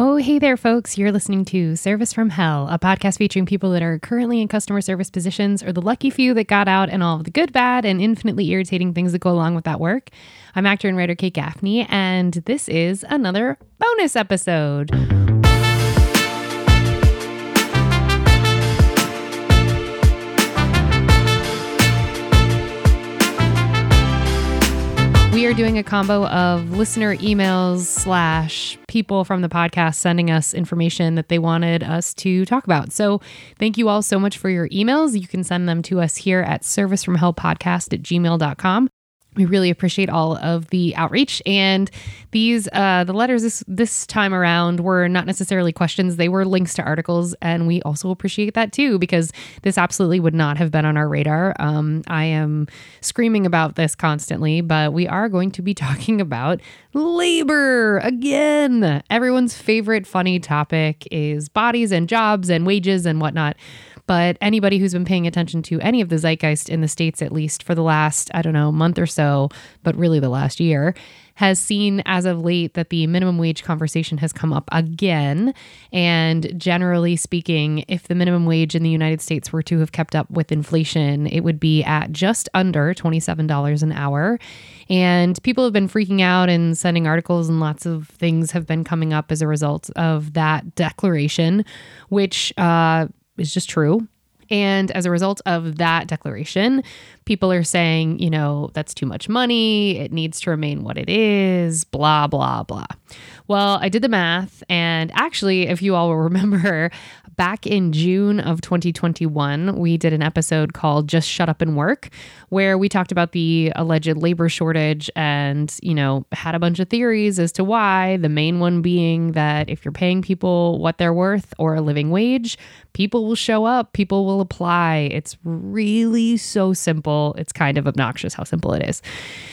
Oh, hey there, folks. You're listening to Service from Hell, a podcast featuring people that are currently in customer service positions or the lucky few that got out and all of the good, bad, and infinitely irritating things that go along with that work. I'm actor and writer Kate Gaffney, and this is another bonus episode. Are doing a combo of listener emails slash people from the podcast sending us information that they wanted us to talk about. So thank you all so much for your emails. You can send them to us here at servicefromhellpodcast at gmail.com we really appreciate all of the outreach. And these uh, the letters this this time around were not necessarily questions. They were links to articles and we also appreciate that too because this absolutely would not have been on our radar. Um, i am screaming about this constantly but we are going to be talking about labor again. Everyone's favorite funny topic is bodies and jobs and wages and whatnot but anybody who's been paying attention to any of the zeitgeist in the States, at least for the last, I don't know, month or so, but really the last year, has seen as of late that the minimum wage conversation has come up again. And generally speaking, if the minimum wage in the United States were to have kept up with inflation, it would be at just under $27 an hour. And people have been freaking out and sending articles, and lots of things have been coming up as a result of that declaration, which uh, is just true. And as a result of that declaration, people are saying, you know, that's too much money. It needs to remain what it is, blah, blah, blah. Well, I did the math. And actually, if you all will remember, back in June of 2021, we did an episode called Just Shut Up and Work, where we talked about the alleged labor shortage and, you know, had a bunch of theories as to why. The main one being that if you're paying people what they're worth or a living wage, people will show up, people will apply. It's really so simple. It's kind of obnoxious how simple it is.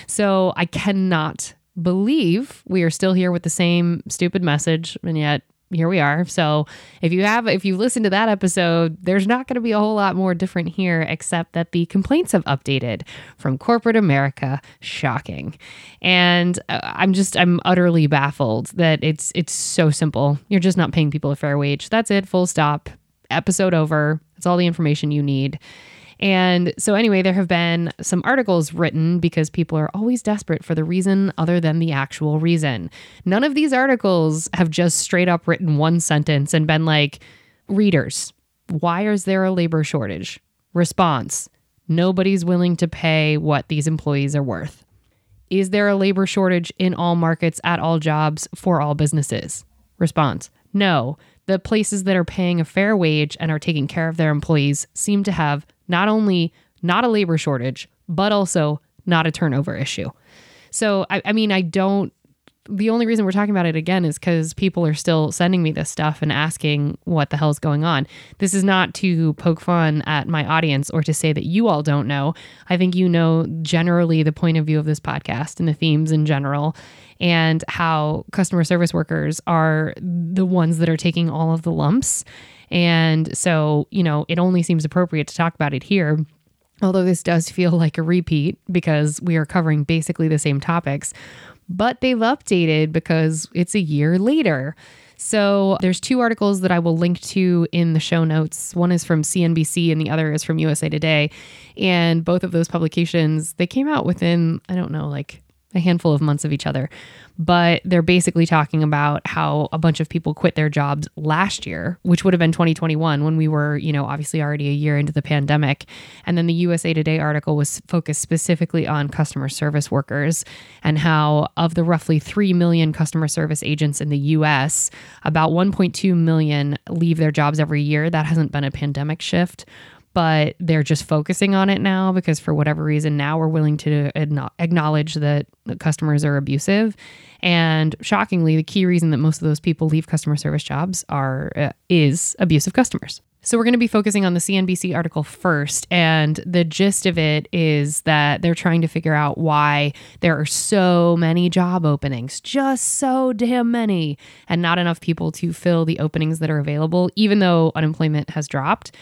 So I cannot believe we are still here with the same stupid message and yet here we are. So if you have if you listen to that episode, there's not going to be a whole lot more different here except that the complaints have updated from corporate America. Shocking. And uh, I'm just I'm utterly baffled that it's it's so simple. You're just not paying people a fair wage. That's it, full stop. Episode over. That's all the information you need. And so, anyway, there have been some articles written because people are always desperate for the reason other than the actual reason. None of these articles have just straight up written one sentence and been like, readers, why is there a labor shortage? Response Nobody's willing to pay what these employees are worth. Is there a labor shortage in all markets at all jobs for all businesses? Response No. The places that are paying a fair wage and are taking care of their employees seem to have not only not a labor shortage, but also not a turnover issue. So, I, I mean, I don't, the only reason we're talking about it again is because people are still sending me this stuff and asking what the hell's going on. This is not to poke fun at my audience or to say that you all don't know. I think you know generally the point of view of this podcast and the themes in general and how customer service workers are the ones that are taking all of the lumps and so, you know, it only seems appropriate to talk about it here. Although this does feel like a repeat because we are covering basically the same topics, but they've updated because it's a year later. So there's two articles that I will link to in the show notes. One is from CNBC and the other is from USA Today. And both of those publications, they came out within, I don't know, like a handful of months of each other but they're basically talking about how a bunch of people quit their jobs last year, which would have been 2021 when we were, you know, obviously already a year into the pandemic. And then the USA Today article was focused specifically on customer service workers and how of the roughly 3 million customer service agents in the US, about 1.2 million leave their jobs every year. That hasn't been a pandemic shift but they're just focusing on it now because for whatever reason now we're willing to acknowledge that customers are abusive. And shockingly the key reason that most of those people leave customer service jobs are uh, is abusive customers. So we're going to be focusing on the CNBC article first and the gist of it is that they're trying to figure out why there are so many job openings just so damn many and not enough people to fill the openings that are available even though unemployment has dropped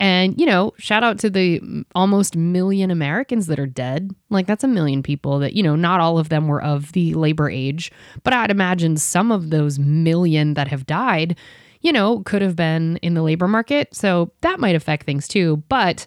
And, you know, shout out to the almost million Americans that are dead. Like, that's a million people that, you know, not all of them were of the labor age, but I'd imagine some of those million that have died, you know, could have been in the labor market. So that might affect things too. But,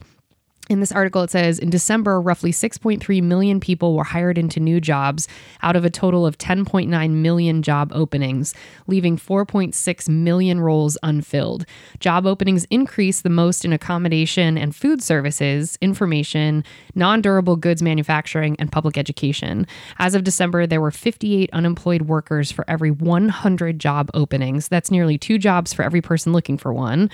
in this article, it says in December, roughly 6.3 million people were hired into new jobs out of a total of 10.9 million job openings, leaving 4.6 million roles unfilled. Job openings increased the most in accommodation and food services, information, non durable goods manufacturing, and public education. As of December, there were 58 unemployed workers for every 100 job openings. That's nearly two jobs for every person looking for one.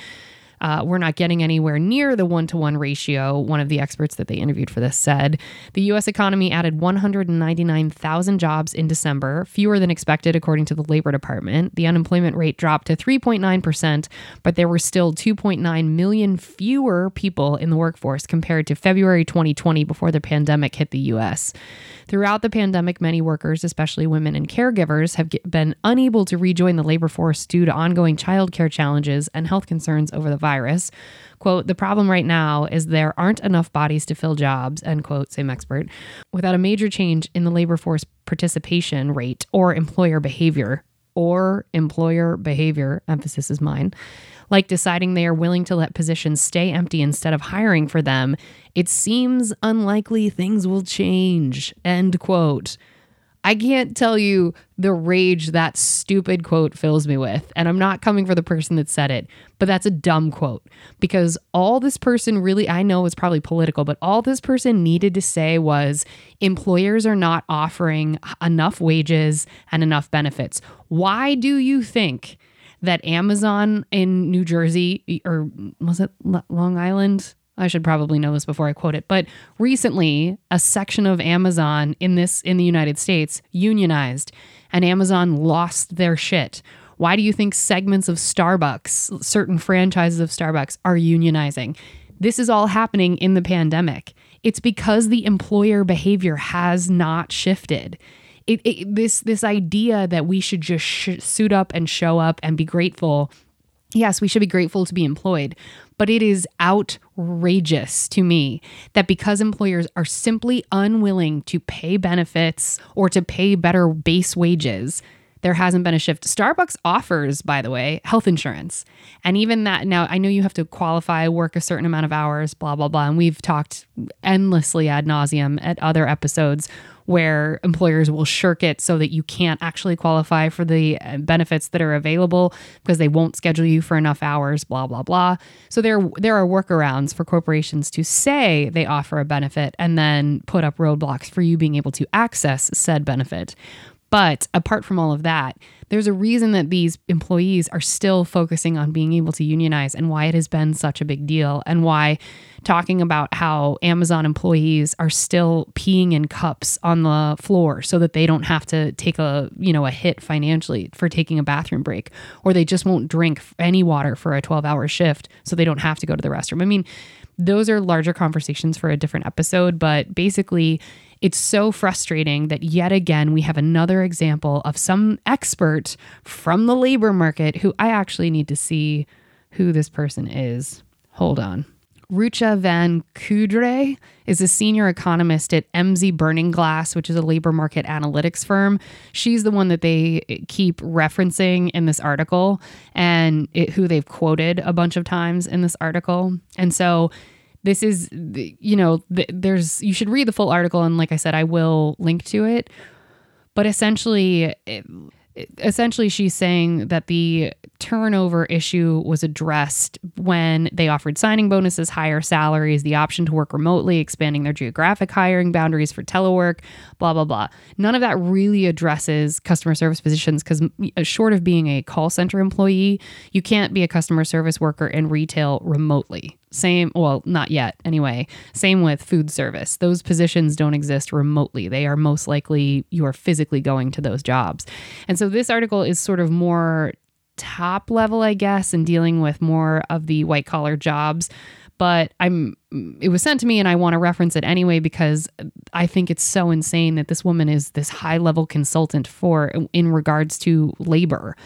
Uh, we're not getting anywhere near the one to one ratio, one of the experts that they interviewed for this said. The U.S. economy added 199,000 jobs in December, fewer than expected, according to the Labor Department. The unemployment rate dropped to 3.9%, but there were still 2.9 million fewer people in the workforce compared to February 2020 before the pandemic hit the U.S. Throughout the pandemic, many workers, especially women and caregivers, have been unable to rejoin the labor force due to ongoing childcare challenges and health concerns over the virus. Quote, the problem right now is there aren't enough bodies to fill jobs, end quote, same expert, without a major change in the labor force participation rate or employer behavior. Or employer behavior, emphasis is mine like deciding they are willing to let positions stay empty instead of hiring for them, it seems unlikely things will change. End quote. I can't tell you the rage that stupid quote fills me with. And I'm not coming for the person that said it, but that's a dumb quote because all this person really, I know is probably political, but all this person needed to say was employers are not offering enough wages and enough benefits. Why do you think that Amazon in New Jersey, or was it Long Island? I should probably know this before I quote it, but recently a section of Amazon in this in the United States unionized and Amazon lost their shit. Why do you think segments of Starbucks, certain franchises of Starbucks are unionizing? This is all happening in the pandemic. It's because the employer behavior has not shifted it, it, this this idea that we should just sh- suit up and show up and be grateful yes we should be grateful to be employed but it is outrageous to me that because employers are simply unwilling to pay benefits or to pay better base wages there hasn't been a shift. Starbucks offers, by the way, health insurance. And even that, now I know you have to qualify, work a certain amount of hours, blah, blah, blah. And we've talked endlessly ad nauseum at other episodes where employers will shirk it so that you can't actually qualify for the uh, benefits that are available because they won't schedule you for enough hours, blah blah blah. So there there are workarounds for corporations to say they offer a benefit and then put up roadblocks for you being able to access said benefit. But apart from all of that, there's a reason that these employees are still focusing on being able to unionize and why it has been such a big deal and why talking about how Amazon employees are still peeing in cups on the floor so that they don't have to take a, you know, a hit financially for taking a bathroom break or they just won't drink any water for a 12-hour shift so they don't have to go to the restroom. I mean, those are larger conversations for a different episode, but basically it's so frustrating that yet again we have another example of some expert from the labor market who I actually need to see who this person is. Hold on. Rucha Van Coudray is a senior economist at Emsi Burning Glass, which is a labor market analytics firm. She's the one that they keep referencing in this article and it, who they've quoted a bunch of times in this article. And so this is you know there's you should read the full article and like i said i will link to it but essentially essentially she's saying that the turnover issue was addressed when they offered signing bonuses, higher salaries, the option to work remotely, expanding their geographic hiring boundaries for telework, blah, blah, blah. None of that really addresses customer service positions because, uh, short of being a call center employee, you can't be a customer service worker in retail remotely. Same, well, not yet anyway. Same with food service. Those positions don't exist remotely. They are most likely you are physically going to those jobs. And so this article is sort of more top level, I guess, and dealing with more of the white collar jobs. But I'm it was sent to me and I want to reference it anyway because I think it's so insane that this woman is this high level consultant for in regards to labor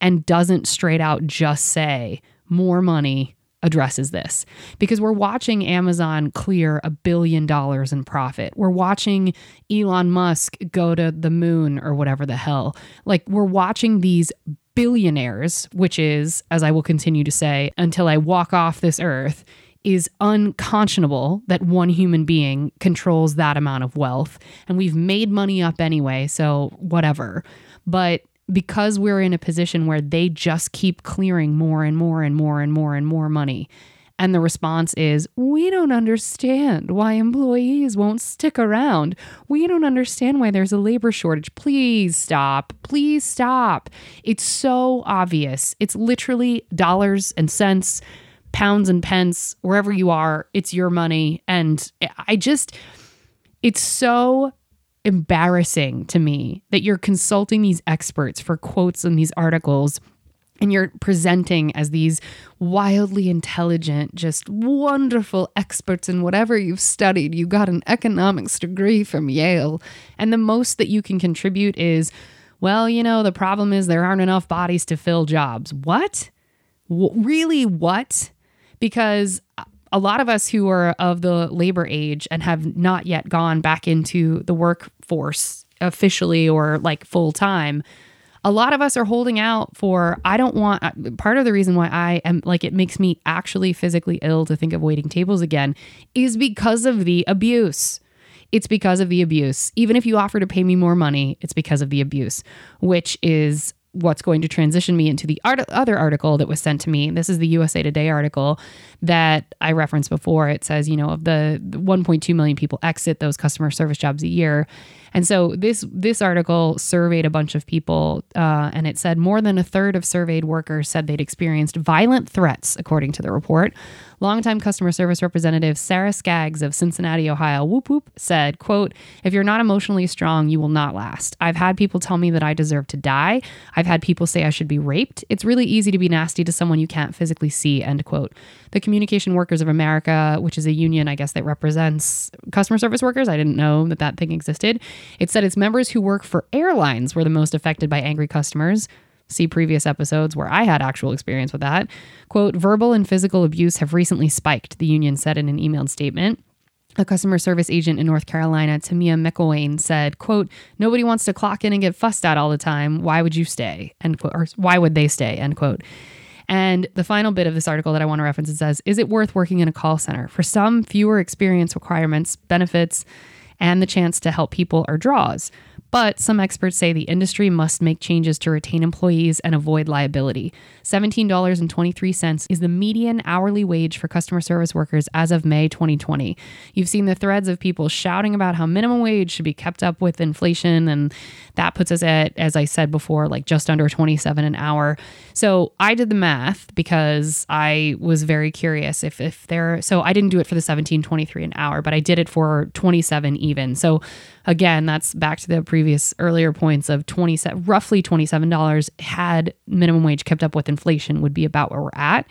and doesn't straight out just say more money addresses this because we're watching Amazon clear a billion dollars in profit. We're watching Elon Musk go to the moon or whatever the hell. Like, we're watching these billionaires, which is, as I will continue to say until I walk off this earth, is unconscionable that one human being controls that amount of wealth. And we've made money up anyway, so whatever. But because we're in a position where they just keep clearing more and more and more and more and more money. And the response is, we don't understand why employees won't stick around. We don't understand why there's a labor shortage. Please stop. Please stop. It's so obvious. It's literally dollars and cents, pounds and pence, wherever you are, it's your money. And I just, it's so embarrassing to me that you're consulting these experts for quotes in these articles and you're presenting as these wildly intelligent, just wonderful experts in whatever you've studied. You got an economics degree from Yale, and the most that you can contribute is, well, you know, the problem is there aren't enough bodies to fill jobs. What? W- really, what? Because a lot of us who are of the labor age and have not yet gone back into the workforce officially or like full time a lot of us are holding out for i don't want uh, part of the reason why i am like it makes me actually physically ill to think of waiting tables again is because of the abuse. It's because of the abuse. Even if you offer to pay me more money it's because of the abuse which is what's going to transition me into the art- other article that was sent to me. This is the USA Today article that I referenced before. It says, you know, of the 1.2 million people exit those customer service jobs a year. And so this this article surveyed a bunch of people, uh, and it said more than a third of surveyed workers said they'd experienced violent threats, according to the report. Longtime customer service representative Sarah Skaggs of Cincinnati, Ohio, whoop whoop, said, quote, if you're not emotionally strong, you will not last. I've had people tell me that I deserve to die. I've had people say I should be raped. It's really easy to be nasty to someone you can't physically see, end quote. The Communication Workers of America, which is a union, I guess, that represents customer service workers. I didn't know that that thing existed. It said its members who work for airlines were the most affected by angry customers. See previous episodes where I had actual experience with that. Quote, verbal and physical abuse have recently spiked, the union said in an emailed statement. A customer service agent in North Carolina, Tamia McElwain, said, quote, nobody wants to clock in and get fussed at all the time. Why would you stay? End quote. Or why would they stay? End quote. And the final bit of this article that I want to reference it says, Is it worth working in a call center? For some, fewer experience requirements, benefits, and the chance to help people are draws. But some experts say the industry must make changes to retain employees and avoid liability. $17.23 is the median hourly wage for customer service workers as of May 2020. You've seen the threads of people shouting about how minimum wage should be kept up with inflation, and that puts us at, as I said before, like just under 27 an hour. So I did the math because I was very curious if if there. So I didn't do it for the 17.23 an hour, but I did it for 27 even. So again, that's back to the previous earlier points of 27 roughly $27 had minimum wage kept up with inflation would be about where we're at.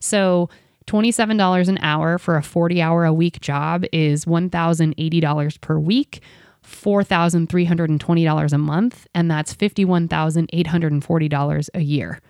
So $27 an hour for a 40 hour a week job is $1,080 per week. $4,320 a month, and that's $51,840 a year.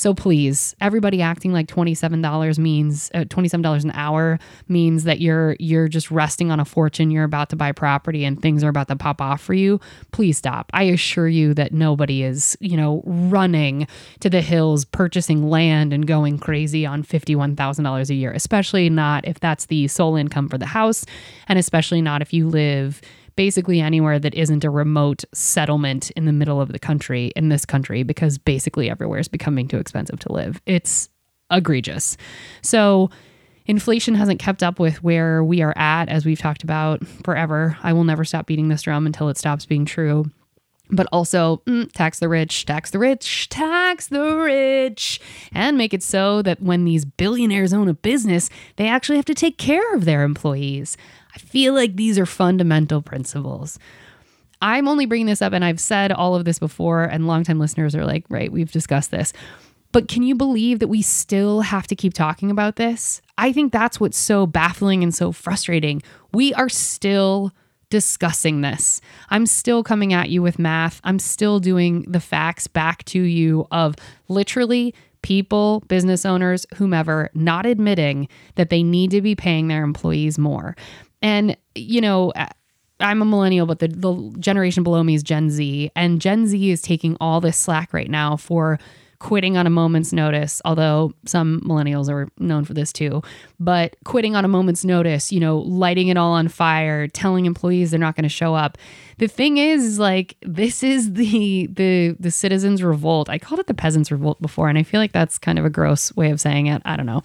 So please, everybody acting like $27 means uh, $27 an hour means that you're you're just resting on a fortune, you're about to buy property and things are about to pop off for you. Please stop. I assure you that nobody is, you know, running to the hills purchasing land and going crazy on $51,000 a year, especially not if that's the sole income for the house and especially not if you live basically anywhere that isn't a remote settlement in the middle of the country in this country because basically everywhere is becoming too expensive to live. It's egregious. So, inflation hasn't kept up with where we are at, as we've talked about forever. I will never stop beating this drum until it stops being true. But also, mm, tax the rich, tax the rich, tax the rich, and make it so that when these billionaires own a business, they actually have to take care of their employees. I feel like these are fundamental principles. I'm only bringing this up, and I've said all of this before, and longtime listeners are like, right, we've discussed this. But can you believe that we still have to keep talking about this? I think that's what's so baffling and so frustrating. We are still discussing this. I'm still coming at you with math. I'm still doing the facts back to you of literally people, business owners, whomever, not admitting that they need to be paying their employees more. And, you know, I'm a millennial, but the, the generation below me is Gen Z. And Gen Z is taking all this slack right now for quitting on a moment's notice, although some millennials are known for this too. But quitting on a moment's notice, you know, lighting it all on fire, telling employees they're not going to show up. The thing is, like, this is the the the citizens' revolt. I called it the peasants' revolt before, and I feel like that's kind of a gross way of saying it. I don't know,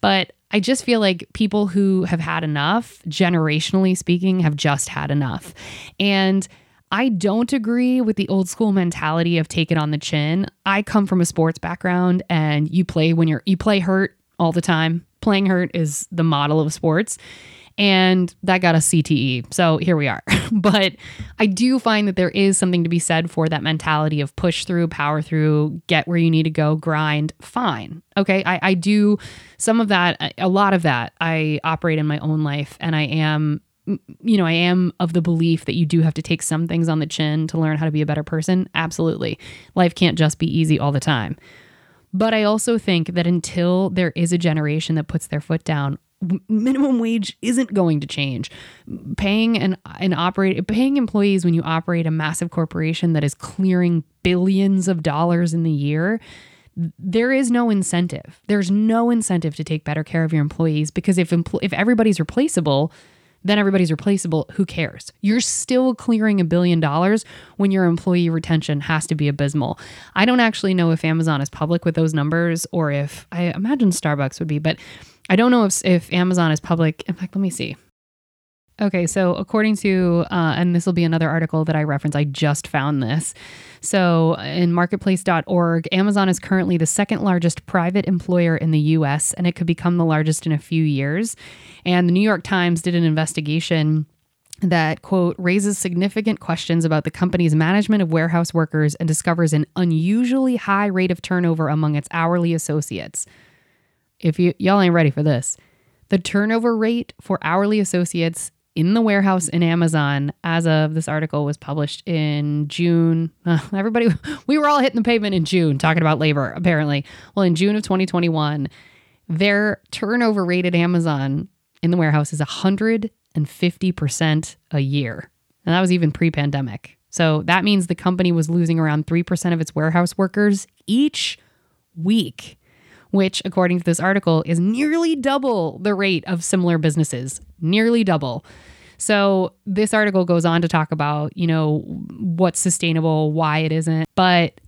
but I just feel like people who have had enough, generationally speaking, have just had enough, and I don't agree with the old school mentality of take it on the chin. I come from a sports background and you play when you're you play hurt all the time. Playing hurt is the model of sports. And that got a CTE. So here we are. but I do find that there is something to be said for that mentality of push through, power through, get where you need to go, grind. Fine. Okay. I, I do some of that, a lot of that I operate in my own life. And I am you know, I am of the belief that you do have to take some things on the chin to learn how to be a better person. Absolutely. Life can't just be easy all the time. But I also think that until there is a generation that puts their foot down, minimum wage isn't going to change. Paying an an operate paying employees when you operate a massive corporation that is clearing billions of dollars in the year, there is no incentive. There's no incentive to take better care of your employees because if empl- if everybody's replaceable, then everybody's replaceable. Who cares? You're still clearing a billion dollars when your employee retention has to be abysmal. I don't actually know if Amazon is public with those numbers or if I imagine Starbucks would be, but I don't know if, if Amazon is public. In fact, let me see. Okay, so according to, uh, and this will be another article that I reference, I just found this. So in marketplace.org, Amazon is currently the second largest private employer in the US, and it could become the largest in a few years. And the New York Times did an investigation that, quote, raises significant questions about the company's management of warehouse workers and discovers an unusually high rate of turnover among its hourly associates. If you, y'all ain't ready for this, the turnover rate for hourly associates in the warehouse in Amazon as of this article was published in June. Uh, everybody, we were all hitting the pavement in June talking about labor, apparently. Well, in June of 2021, their turnover rate at Amazon in the warehouse is 150% a year. And that was even pre pandemic. So that means the company was losing around 3% of its warehouse workers each week which, according to this article, is nearly double the rate of similar businesses. Nearly double. So this article goes on to talk about, you know, what's sustainable, why it isn't. But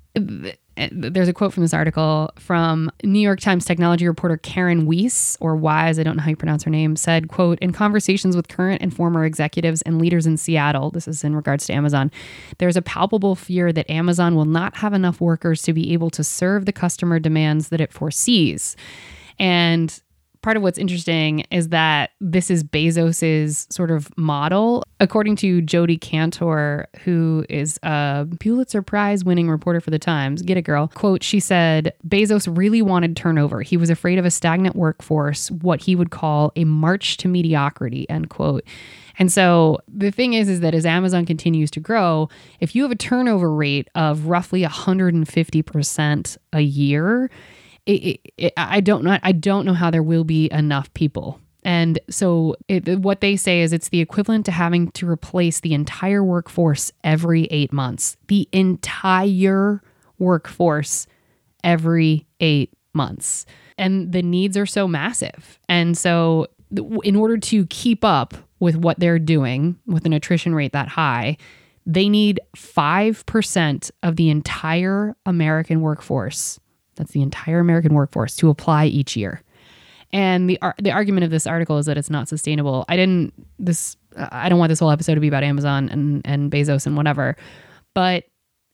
Eh, there's a quote from this article from New York Times technology reporter Karen Weise, or Wise, I don't know how you pronounce her name, said, quote, in conversations with current and former executives and leaders in Seattle, this is in regards to Amazon, there's a palpable fear that Amazon will not have enough workers to be able to serve the customer demands that it foresees. And part of what's interesting is that this is Bezos's sort of model. According to Jodi Kantor, who is a Pulitzer Prize winning reporter for the Times, get it girl, quote, she said, Bezos really wanted turnover. He was afraid of a stagnant workforce, what he would call a march to mediocrity, end quote. And so the thing is, is that as Amazon continues to grow, if you have a turnover rate of roughly 150% a year, it, it, I don't know. I don't know how there will be enough people. And so, it, what they say is it's the equivalent to having to replace the entire workforce every eight months. The entire workforce every eight months. And the needs are so massive. And so, in order to keep up with what they're doing with an attrition rate that high, they need 5% of the entire American workforce that's the entire American workforce to apply each year. And the the argument of this article is that it's not sustainable. I didn't this I don't want this whole episode to be about Amazon and and Bezos and whatever. But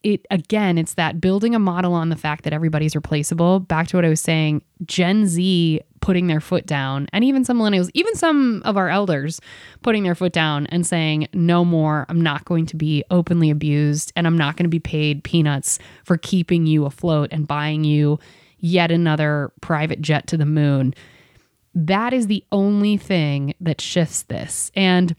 it again, it's that building a model on the fact that everybody's replaceable. Back to what I was saying, Gen Z putting their foot down, and even some millennials, even some of our elders putting their foot down and saying, no more, I'm not going to be openly abused, and I'm not going to be paid peanuts for keeping you afloat and buying you yet another private jet to the moon. That is the only thing that shifts this. And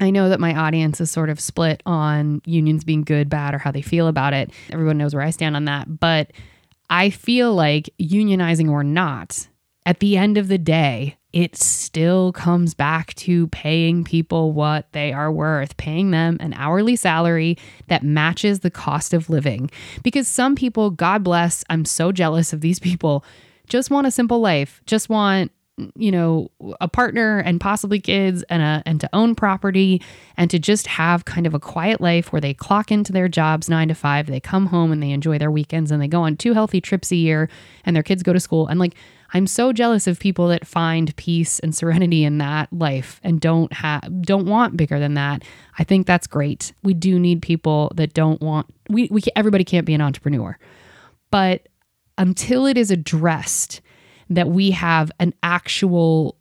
I know that my audience is sort of split on unions being good, bad, or how they feel about it. Everyone knows where I stand on that. But I feel like unionizing or not, at the end of the day, it still comes back to paying people what they are worth, paying them an hourly salary that matches the cost of living. Because some people, God bless, I'm so jealous of these people, just want a simple life, just want you know a partner and possibly kids and a and to own property and to just have kind of a quiet life where they clock into their jobs 9 to 5 they come home and they enjoy their weekends and they go on two healthy trips a year and their kids go to school and like I'm so jealous of people that find peace and serenity in that life and don't have don't want bigger than that. I think that's great. We do need people that don't want we we everybody can't be an entrepreneur. But until it is addressed that we have an actual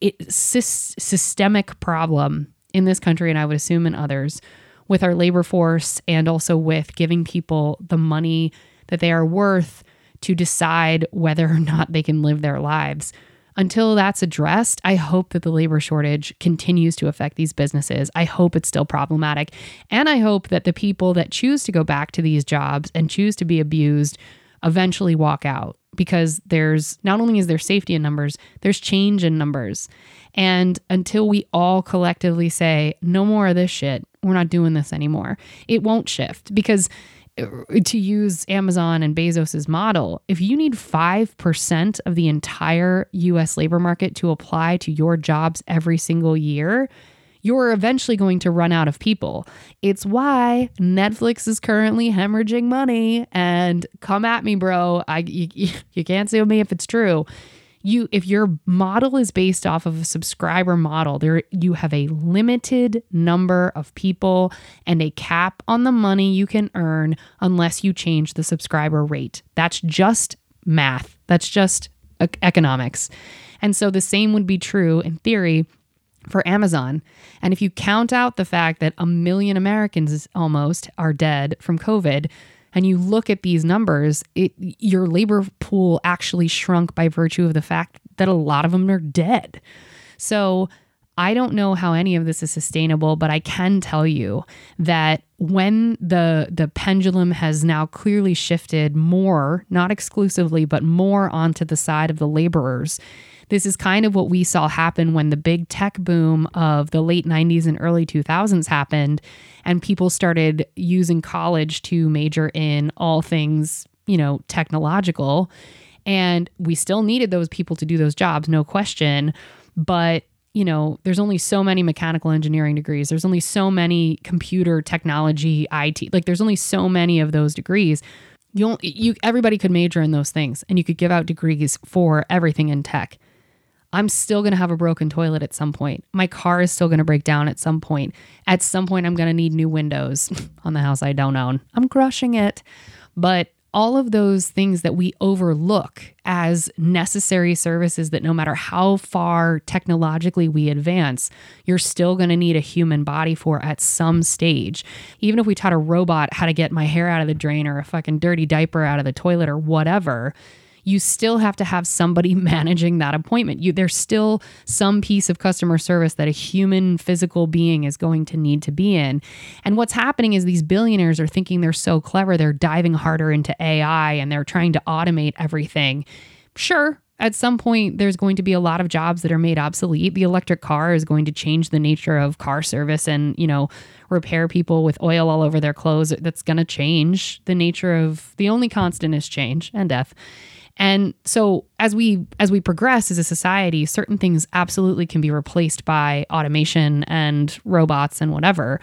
it, sy- systemic problem in this country, and I would assume in others, with our labor force and also with giving people the money that they are worth to decide whether or not they can live their lives. Until that's addressed, I hope that the labor shortage continues to affect these businesses. I hope it's still problematic. And I hope that the people that choose to go back to these jobs and choose to be abused eventually walk out because there's not only is there safety in numbers, there's change in numbers. And until we all collectively say, no more of this shit, we're not doing this anymore, it won't shift because uh, to use Amazon and Bezos's model, if you need 5% of the entire US labor market to apply to your jobs every single year, you're eventually going to run out of people. It's why Netflix is currently hemorrhaging money. And come at me, bro. I you, you can't sue me if it's true. You if your model is based off of a subscriber model, there you have a limited number of people and a cap on the money you can earn unless you change the subscriber rate. That's just math. That's just economics. And so the same would be true in theory for Amazon. And if you count out the fact that a million Americans almost are dead from COVID, and you look at these numbers, it your labor pool actually shrunk by virtue of the fact that a lot of them are dead. So I don't know how any of this is sustainable, but I can tell you that when the the pendulum has now clearly shifted more, not exclusively, but more onto the side of the laborers, this is kind of what we saw happen when the big tech boom of the late 90s and early 2000s happened, and people started using college to major in all things, you know, technological. And we still needed those people to do those jobs, no question. But you know, there's only so many mechanical engineering degrees. There's only so many computer technology, IT. Like there's only so many of those degrees. You you everybody could major in those things and you could give out degrees for everything in tech. I'm still going to have a broken toilet at some point. My car is still going to break down at some point. At some point, I'm going to need new windows on the house I don't own. I'm crushing it. But all of those things that we overlook as necessary services that no matter how far technologically we advance, you're still going to need a human body for at some stage. Even if we taught a robot how to get my hair out of the drain or a fucking dirty diaper out of the toilet or whatever, you still have to have somebody managing that appointment. You there's still some piece of customer service that a human physical being is going to need to be in. And what's happening is these billionaires are thinking they're so clever, they're diving harder into AI and they're trying to automate everything. Sure, at some point there's going to be a lot of jobs that are made obsolete the electric car is going to change the nature of car service and you know repair people with oil all over their clothes that's going to change the nature of the only constant is change and death and so as we as we progress as a society, certain things absolutely can be replaced by automation and robots and whatever.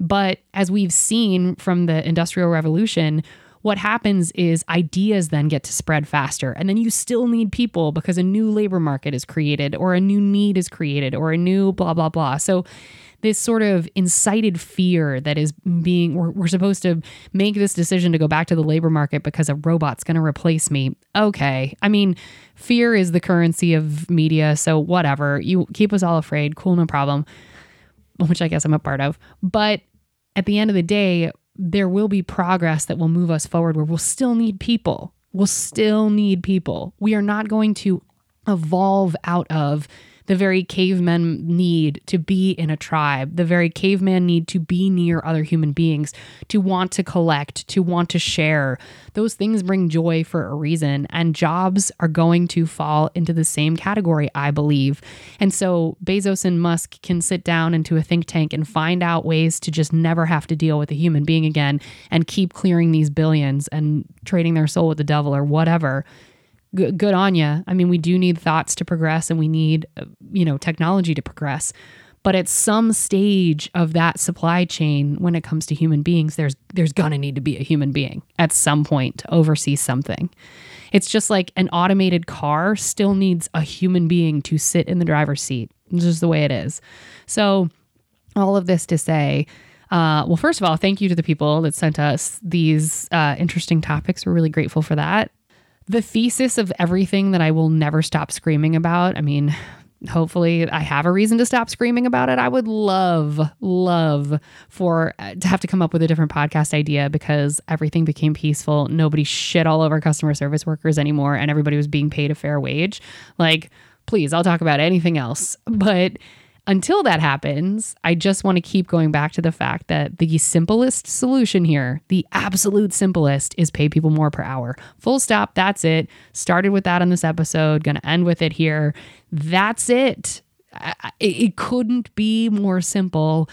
But as we've seen from the industrial revolution, what happens is ideas then get to spread faster and then you still need people because a new labor market is created or a new need is created or a new blah blah blah so this sort of incited fear that is being we're, we're supposed to make this decision to go back to the labor market because a robot's going to replace me. Okay. I mean fear is the currency of media so whatever. You keep us all afraid. Cool no problem. Which i guess i'm a part of. But at the end of the day there will be progress that will move us forward where we'll still need people. We'll still need people. We are not going to evolve out of the very cavemen need to be in a tribe, the very caveman need to be near other human beings, to want to collect, to want to share. Those things bring joy for a reason, and jobs are going to fall into the same category, I believe. And so Bezos and Musk can sit down into a think tank and find out ways to just never have to deal with a human being again and keep clearing these billions and trading their soul with the devil or whatever good, good on you. I mean, we do need thoughts to progress and we need, uh, you know, technology to progress. But at some stage of that supply chain, when it comes to human beings, there's there's gonna need to be a human being at some point to oversee something. It's just like an automated car still needs a human being to sit in the driver's seat. It's just the way it is. So, all of this to say, uh, well, first of all, thank you to the people that sent us these uh, interesting topics. We're really grateful for that the thesis of everything that I will never stop screaming about. I mean, hopefully I have a reason to stop screaming about it. I would love, love for uh, to have to come up with a different podcast idea because everything became peaceful. Nobody shit all over customer service workers anymore and everybody was being paid a fair wage. Like, please, I'll talk about anything else. But until that happens, I just want to keep going back to the fact that the simplest solution here, the absolute simplest, is pay people more per hour. Full stop. That's it. Started with that in this episode, going to end with it here. That's it. It couldn't be more simple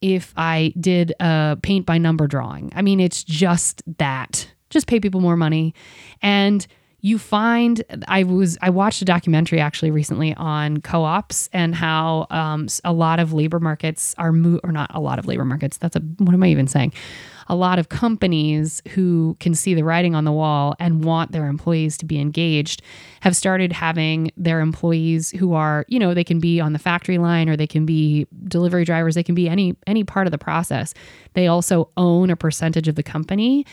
if I did a paint by number drawing. I mean, it's just that. Just pay people more money. And you find I was I watched a documentary actually recently on co-ops and how um, a lot of labor markets are mo- or not a lot of labor markets. That's a what am I even saying? A lot of companies who can see the writing on the wall and want their employees to be engaged have started having their employees who are you know they can be on the factory line or they can be delivery drivers they can be any any part of the process they also own a percentage of the company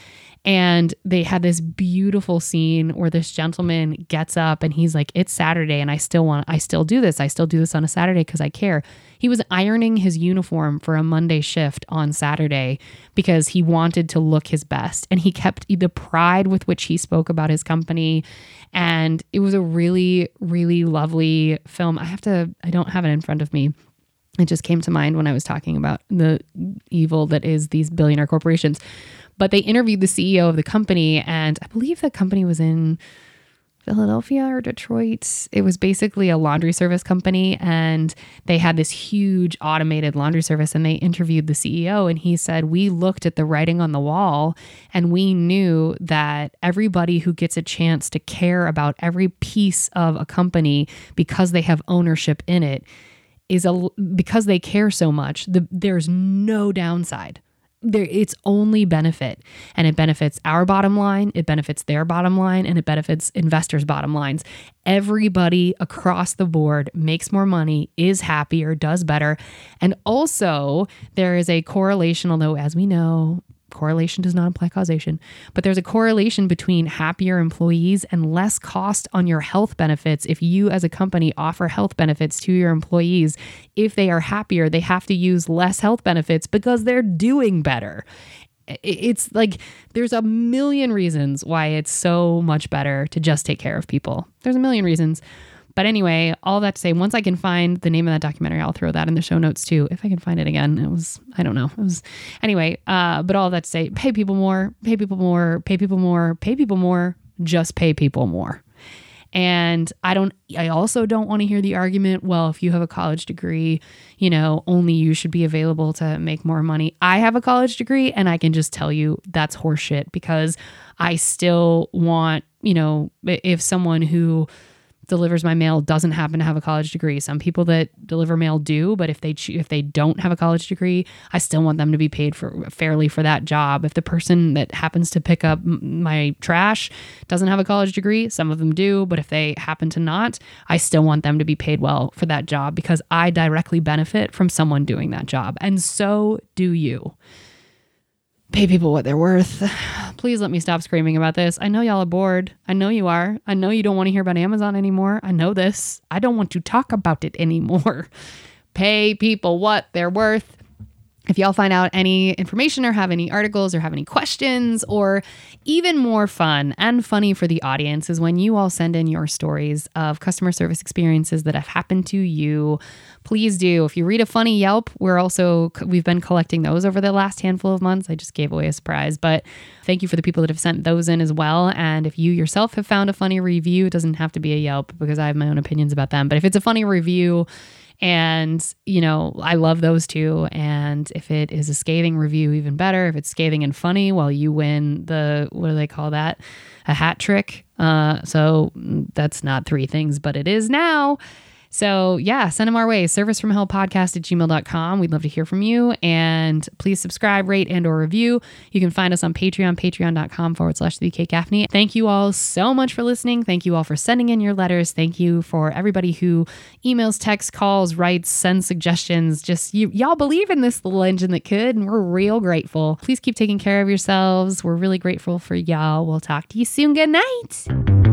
and they had this beautiful scene where this gentleman gets up and he's like, It's Saturday and I still want, I still do this. I still do this on a Saturday because I care. He was ironing his uniform for a Monday shift on Saturday because he wanted to look his best. And he kept the pride with which he spoke about his company. And it was a really, really lovely film. I have to, I don't have it in front of me it just came to mind when I was talking about the evil that is these billionaire corporations. But they interviewed the CEO of the company, and I believe the company was in Philadelphia or Detroit. It was basically a laundry service company, and they had this huge automated laundry service. And they interviewed the CEO, and he said, We looked at the writing on the wall, and we knew that everybody who gets a chance to care about every piece of a company because they have ownership in it is a because they care so much the, there's no downside there it's only benefit and it benefits our bottom line it benefits their bottom line and it benefits investors bottom lines. Everybody across the board makes more money is happier does better. And also there is a correlation although as we know correlation does not imply causation, but there's a correlation between happier employees and less cost on your health benefits. If you, as a company, offer health benefits to your employees, if they are happier, they have to use less health benefits because they're doing better. It's like there's a million reasons why it's so much better to just take care of people. There's a million reasons. But anyway, all that to say, once I can find the name of that documentary, I'll throw that in the show notes too. If I can find it again, it was I don't know. It was anyway. Uh, but all that to say, pay people more, pay people more, pay people more, pay people more. Just pay people more. And I don't, I also don't want to hear the argument, well, if you have a college degree, you know, only you should be available to make more money. I have a college degree and I can just tell you that's horseshit because I still want, you know, if someone who, delivers my mail doesn't happen to have a college degree. Some people that deliver mail do, but if they if they don't have a college degree, I still want them to be paid for fairly for that job. If the person that happens to pick up my trash doesn't have a college degree, some of them do, but if they happen to not, I still want them to be paid well for that job because I directly benefit from someone doing that job. And so do you pay people what they're worth. Please let me stop screaming about this. I know y'all are bored. I know you are. I know you don't want to hear about Amazon anymore. I know this. I don't want to talk about it anymore. pay people what they're worth. If y'all find out any information or have any articles or have any questions, or even more fun and funny for the audience, is when you all send in your stories of customer service experiences that have happened to you. Please do. If you read a funny Yelp, we're also, we've been collecting those over the last handful of months. I just gave away a surprise, but thank you for the people that have sent those in as well. And if you yourself have found a funny review, it doesn't have to be a Yelp because I have my own opinions about them. But if it's a funny review, and, you know, I love those two. And if it is a scathing review, even better. If it's scathing and funny, well, you win the, what do they call that? A hat trick. Uh, so mm, that's not three things, but it is now. So, yeah, send them our way. Service from hell podcast at gmail.com. We'd love to hear from you. And please subscribe, rate, and or review. You can find us on Patreon, patreon.com forward slash the Gaffney. Thank you all so much for listening. Thank you all for sending in your letters. Thank you for everybody who emails, texts, calls, writes, sends suggestions. Just you, y'all believe in this little engine that could, and we're real grateful. Please keep taking care of yourselves. We're really grateful for y'all. We'll talk to you soon. Good night.